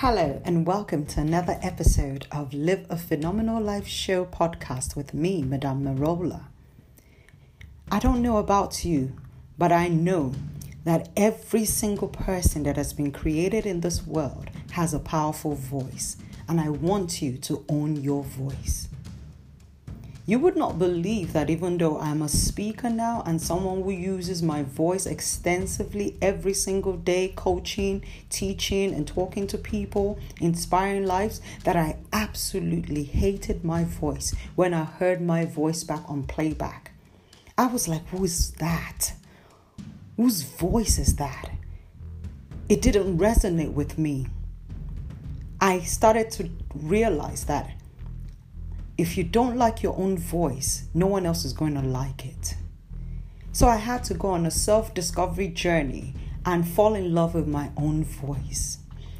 Hello, and welcome to another episode of Live a Phenomenal Life Show podcast with me, Madame Marola. I don't know about you, but I know that every single person that has been created in this world has a powerful voice, and I want you to own your voice. You would not believe that even though I'm a speaker now and someone who uses my voice extensively every single day, coaching, teaching, and talking to people, inspiring lives, that I absolutely hated my voice when I heard my voice back on playback. I was like, who is that? Whose voice is that? It didn't resonate with me. I started to realize that if you don't like your own voice, no one else is going to like it. So I had to go on a self discovery journey and fall in love with my own voice.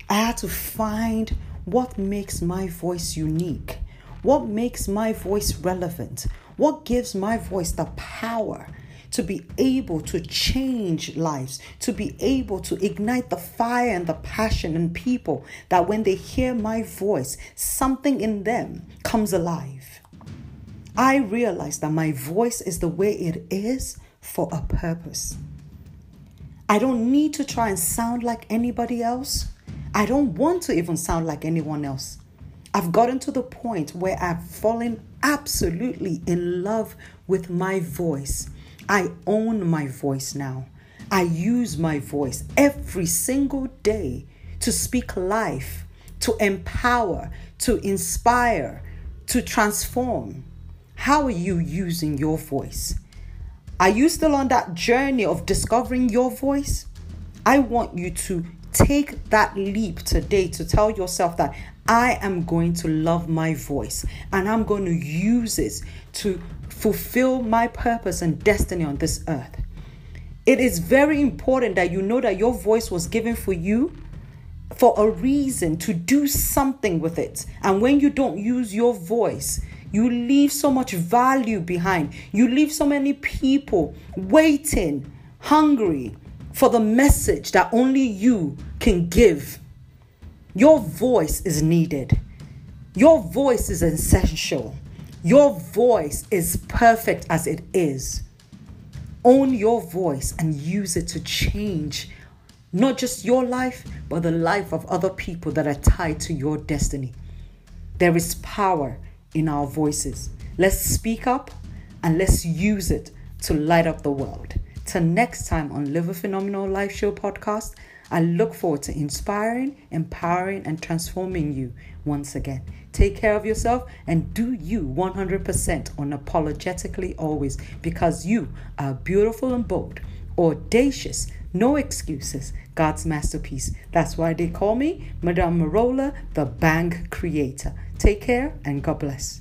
I had to find what makes my voice unique, what makes my voice relevant, what gives my voice the power to be able to change lives, to be able to ignite the fire and the passion in people that when they hear my voice, something in them comes alive. I realize that my voice is the way it is for a purpose. I don't need to try and sound like anybody else. I don't want to even sound like anyone else. I've gotten to the point where I've fallen absolutely in love with my voice. I own my voice now. I use my voice every single day to speak life, to empower, to inspire, to transform. How are you using your voice? Are you still on that journey of discovering your voice? I want you to take that leap today to tell yourself that I am going to love my voice and I'm going to use it to fulfill my purpose and destiny on this earth. It is very important that you know that your voice was given for you for a reason to do something with it. And when you don't use your voice, you leave so much value behind. You leave so many people waiting, hungry for the message that only you can give. Your voice is needed. Your voice is essential. Your voice is perfect as it is. Own your voice and use it to change not just your life, but the life of other people that are tied to your destiny. There is power in our voices. Let's speak up and let's use it to light up the world. Till next time on Live a Phenomenal Life Show podcast, I look forward to inspiring, empowering, and transforming you once again. Take care of yourself and do you 100% unapologetically always because you are beautiful and bold, audacious, no excuses, God's masterpiece. That's why they call me Madame Marola, the Bang Creator. Take care and God bless.